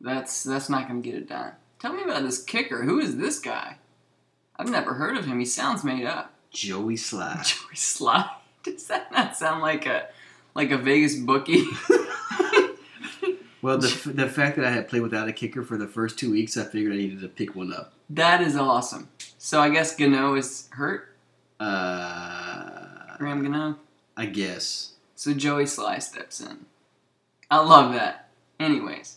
That's that's not going to get it done. Tell me about this kicker. Who is this guy? I've never heard of him. He sounds made up. Joey Slye. Joey Slye. Does that not sound like a like a Vegas bookie? Well, the, the fact that I had played without a kicker for the first two weeks, I figured I needed to pick one up. that is awesome. So I guess Gano is hurt. Uh, Graham Gano. I guess. So Joey Slye steps in. I love that. Anyways,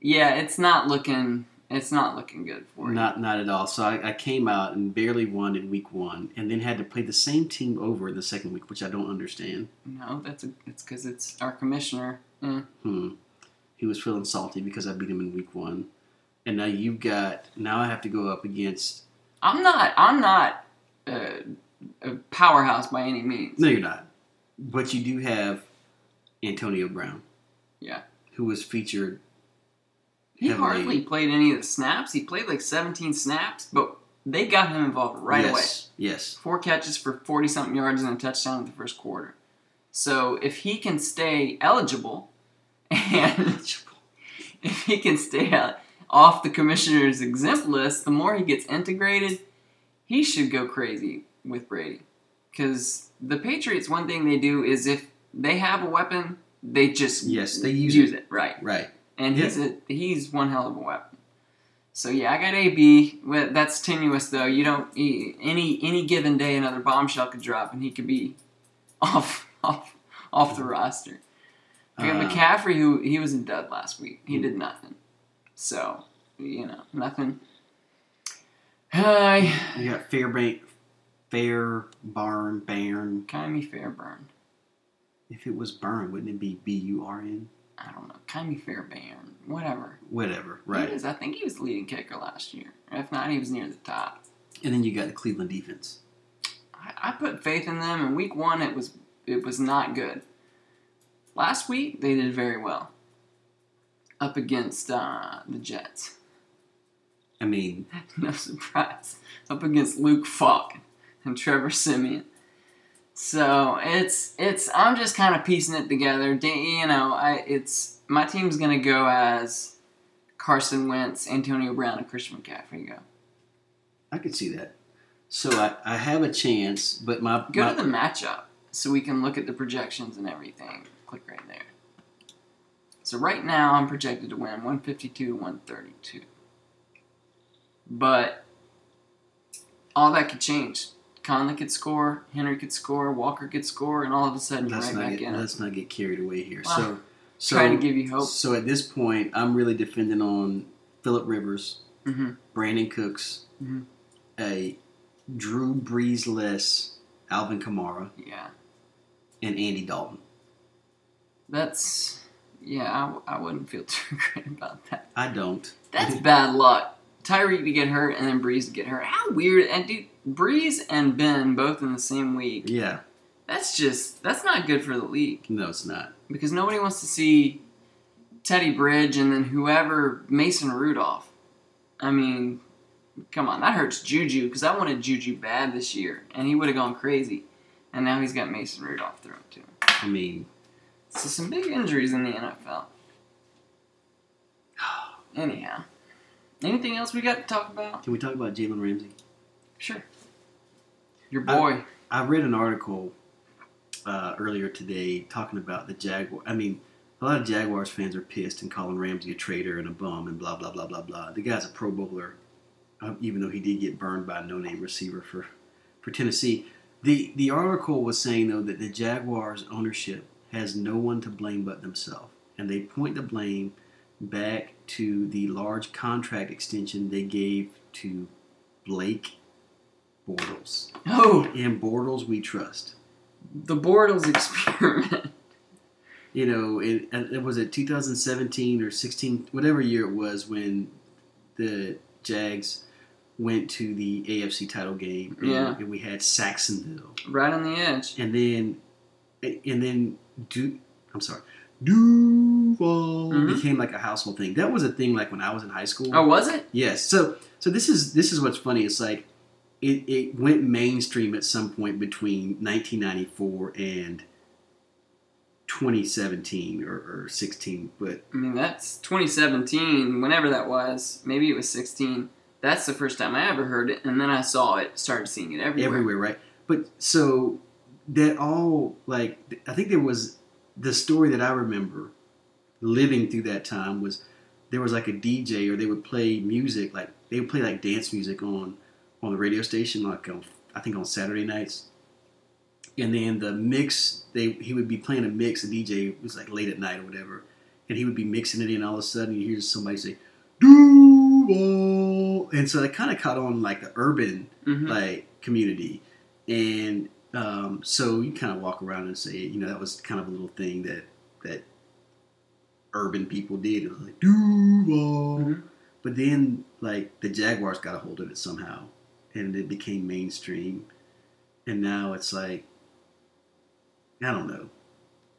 yeah, it's not looking it's not looking good for you. Not not at all. So I, I came out and barely won in week one, and then had to play the same team over in the second week, which I don't understand. No, that's a, it's because it's our commissioner. Eh. Hmm. He was feeling salty because I beat him in week one, and now you've got now I have to go up against. I'm not. I'm not uh, a powerhouse by any means. No, you're not, but you do have Antonio Brown. Yeah. Who was featured? He heavily. hardly played any of the snaps. He played like 17 snaps, but they got him involved right away. yes, Yes. Four catches for 40 something yards and a touchdown in the first quarter. So if he can stay eligible, and if he can stay out- off the commissioner's exempt list, the more he gets integrated, he should go crazy with Brady. Because the Patriots, one thing they do is if they have a weapon, they just Yes, they use use it. right. Right. And Yeah. he's a, he's one hell of a weapon. So yeah, I got AB. Well, That's tenuous though. You don't he- any any given day another bombshell could drop and he could be off off off the roster. We got Uh, McCaffrey, who he was in dud last week. He did nothing. So you know nothing. Hi, You got Fairbank, Fair Barn, Barn. Kylie Fairburn. If it was Burn, wouldn't it be B U R N? I don't know. Kylie Fairbairn. Whatever. Whatever. right. He is. I think he was the leading kicker last year. If not, he was near the top. And then you got the Cleveland defense. I, I put faith in them. In week one, it was it was not good. Last week, they did very well. Up against uh, the Jets, I mean, no surprise. Up against Luke Falk and Trevor Siemian. So it's it's. I'm just kind of piecing it together. You know, I it's my team's gonna go as Carson Wentz, Antonio Brown, and Christian McCaffrey go. I could see that. So I, I have a chance, but my, Go my to the matchup so we can look at the projections and everything. Click right there. So right now I'm projected to win 152 to 132. But all that could change. Conley could score, Henry could score, Walker could score, and all of a sudden let's right not back get in let's not get carried away here. Well, so so Trying to give you hope. so at this point, I'm really defending on Philip Rivers, hmm Brandin Cooks, Mhm. a Drew Brees less Alvin Kamara, Yeah. and Andy Dalton. That's, yeah, I wouldn't feel too great about that. I don't. That's bad luck. Tyreek to get hurt and then Brees to get hurt. How weird! And dude, Brees and Ben both in the same week. Yeah. That's just that's not good for the league No, it's not. because nobody wants to see Teddy Bridge and then whoever Mason Rudolph. I mean, come on, that hurts Juju because I wanted Juju bad this year and he would have gone crazy, and now he's got Mason Rudolph thrown to him. I mean, So some big injuries in the NFL. Anyhow, Anything else we got to talk about? Can we talk about Jalen Ramsey? Sure. Your I- boy. I read an article uh, earlier today talking about the Jaguar. I mean, a lot of Jaguars fans are pissed and calling Ramsey a traitor and a bum and blah blah blah blah blah. The guy's a Pro Bowler, um, even though he did get burned by a no-name receiver for for Tennessee. The the article was saying though that the Jaguars ownership has no one to blame but themselves, and they point the blame back to the large contract extension they gave to Blake Bortles. Oh, And Bortles, we trust. the Bortles experiment. You know, it, it was it 2017 or 16, whatever year it was when the Jags went to the AFC title game. And, Yeah. and we had Sacksonville, right on the edge. and then and then do I'm sorry, Duval Mhm. became like a household thing. That was a thing like when I was in high school. Oh, was it? Yes. So so this is this is what's funny. It's like it, it went mainstream at some point between 1994 and 2017 or, or 16. But I mean, that's 2017, whenever that was. Maybe it was 16. That's the first time I ever heard it, and then I saw it, started seeing it everywhere. everywhere, right? But so that all like I think there was the story that I remember living through that time was there was like a DJ or they would play music like they would play like dance music on on the radio station like on I think on Saturday nights. And then the mix they he would be playing a mix, the DJ it was like late at night or whatever, and he would be mixing it in all of a sudden you hear somebody say Duval and so it kind of caught on like the urban Mhm. like community, and um, so you kind of walk around and say, you know, that was kind of a little thing that that urban people did. It was like Duval, Mhm. but then like the Jaguars got a hold of it somehow, and it became mainstream, and now it's like I don't know.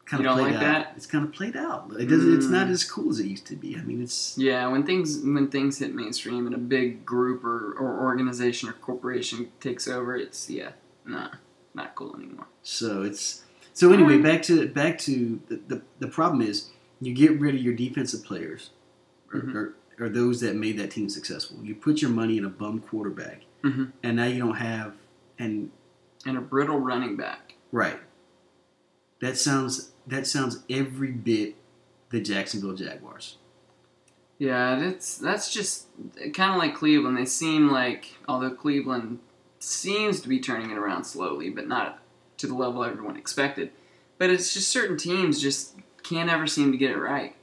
Kind You of played like out. that? It's kind of played out. It doesn't. It's not Mm. as cool as it used to be. I mean, it's Yeah, when things when things hit mainstream and a big group or, or organization or corporation takes over, it's yeah, nah, not cool anymore. So it's so anyway. Back to back to the, the the problem is you get rid of your defensive players, or, Mhm. or, or those that made that team successful. You put your money in a bum quarterback, Mhm. and now you don't have and And a brittle running back. right. That sounds that sounds every bit the Jacksonville Jaguars. Yeah, that's that's just kind of like Cleveland. They seem like although Cleveland seems to be turning it around slowly, but not to the level everyone expected. But it's just certain teams just can't ever seem to get it right.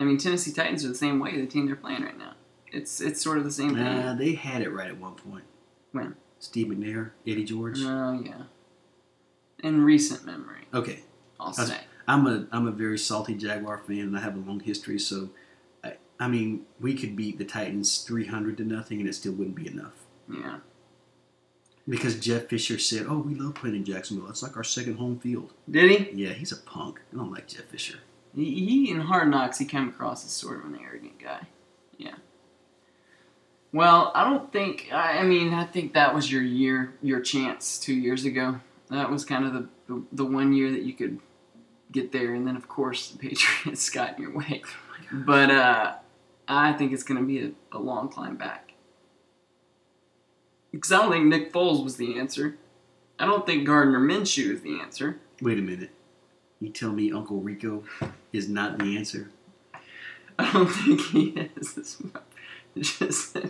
I mean, Tennessee Titans are the same way. The team they're playing right now, it's it's sort of the same thing. Uh, they had it right at one point. When? Steve McNair, Eddie George. Oh yeah. In recent memory, Okay, I'll That's- say. I'm a I'm a very salty Jaguar fan, and I have a long history. So, I, I mean, we could beat the Titans 300 to nothing, and it still wouldn't be enough. Yeah. Because Jeff Fisher said, "Oh, we love playing in Jacksonville. It's like our second home field." Did he? Yeah, he's a punk. I don't like Jeff Fisher. He, he in Hard Knocks, he came across as sort of an arrogant guy. Yeah. Well, I don't think. I, I mean, I think that was your year, your chance two years ago. That was kind of the the, the one year that you could get there, and then of course the Patriots got in your way. But uh, I think it's going to be a, a long climb back. Because I don't think Nick Foles was the answer. I don't think Gardner Minshew is the answer. Wait a minute. You tell me Uncle Rico is not the answer? I don't think he is. Just.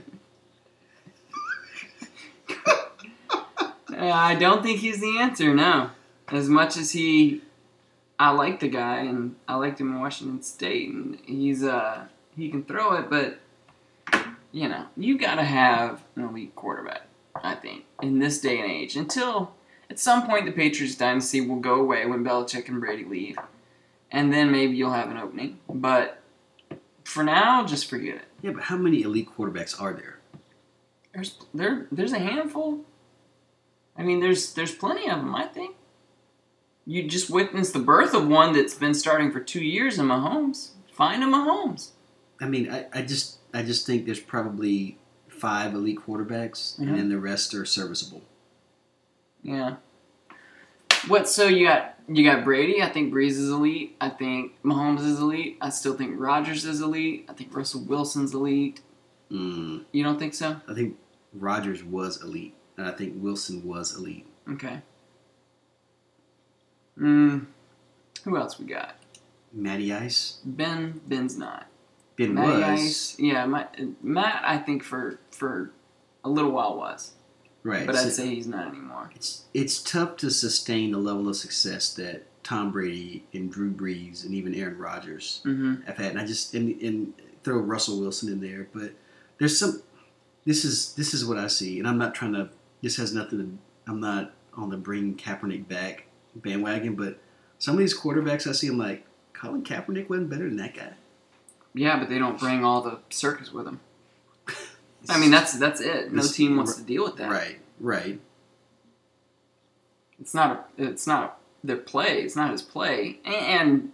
I don't think he's the answer. No, as much as he, I like the guy and I liked him in Washington State, and he's uh he can throw it, but you know you got to have an elite quarterback. I think in this day and age, until at some point the Patriots dynasty will go away when Belichick and Brady leave, and then maybe you'll have an opening. But for now, just forget it. Yeah, but how many elite quarterbacks are there? There's there there's a handful. I mean, there's there's plenty of them. I think. You just witnessed the birth of one that's been starting for two years in Mahomes. Find a Mahomes. I mean, I, I just I just think there's probably five elite quarterbacks, Mhm. and then the rest are serviceable. Yeah. What? So you got you got Brady. I think Brees is elite. I think Mahomes is elite. I still think Rodgers is elite. I think Russell Wilson's elite. Mm, You don't think so? I think Rodgers was elite, and I think Wilson was elite. Okay. Mm, who else we got? Matty Ice, Ben. Ben's not. Ben Matty was Ice. Yeah, Matt, Matt. I think for for a little while was, right, but so I'd say he's not anymore. it's it's tough to sustain the level of success that Tom Brady and Drew Brees and even Aaron Rodgers hmm have had. And I just and, and throw Russell Wilson in there, but there's some. This is this is what I see, and I'm not trying to. This has nothing. to I'm not on the bring Kaepernick back bandwagon, but some of these quarterbacks I see, I'm like, Colin Kaepernick wasn't better than that guy. Yeah, but they don't bring all the circus with them. I mean, that's that's it. No This- team wants to deal with that. right, right. It's not a. It's not their play. It's not his play. And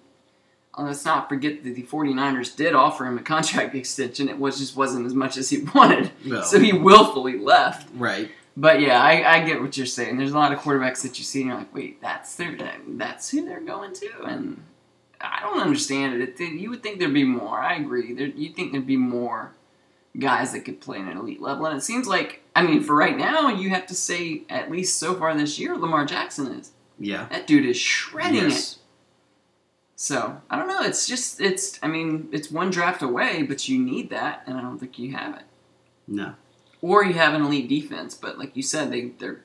uh, let's not forget that the 49ers did offer him a contract extension. It was just wasn't as much as he wanted. Well, So he willfully left. right. But yeah, I, I get what you're saying. There's a lot of quarterbacks that you see and you're like, wait, that's their that's who they're going to, and I don't understand it. it you would think there'd be more. I agree. There, you think there'd be more guys that could play at an elite level, and it seems like I mean, for right now, you have to say at least so far this year, Lamar Jackson is. Yeah. That dude is shredding it. Yes. So I don't know. It's just it's. I mean, it's one draft away, but you need that, and I don't think you have it. No. Or you have an elite defense, but like you said, they they're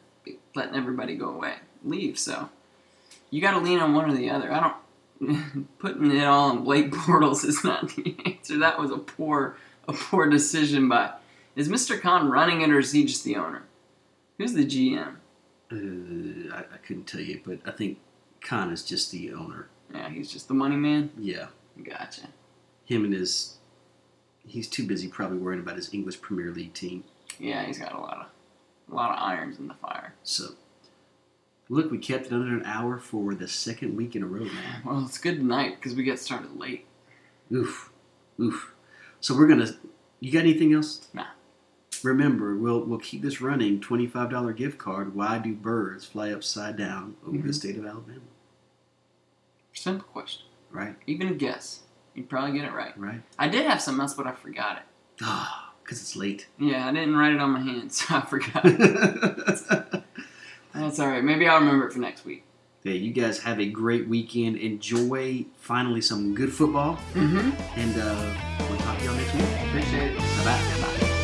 letting everybody go away, leave. So you got to lean on one or the other. I don't putting it all on Blake Bortles is not the answer. That was a poor a poor decision by. Is Mr. Khan running it or is he just the owner? Who's the GM? Uh, I, I couldn't tell you, but I think Khan is just the owner. Yeah, he's just the money man. Yeah. Gotcha. Him and his. He's too busy probably worrying about his English Premier League team. Yeah, he's got a lot of a lot of irons in the fire. So, look, we kept it under an hour for the second week in a row, man. Well, it's good tonight because we get started late. Oof, oof. So we're gonna. You got anything else? Nah. Remember, we'll we'll keep this running. Twenty five dollar gift card. Why do birds fly upside down over the Mhm. state of Alabama? Simple question. Right, Even a guess. You'd probably get it right. right. I did have something else, but I forgot it. Ah, because it's late. Yeah, I didn't write it on my hand, so I forgot. That's all right. Maybe I'll remember it for next week. Hey, you guys have a great weekend. Enjoy finally some good football, Mm-hmm. and uh, we'll talk to y'all next week. Appreciate it. Bye. Bye.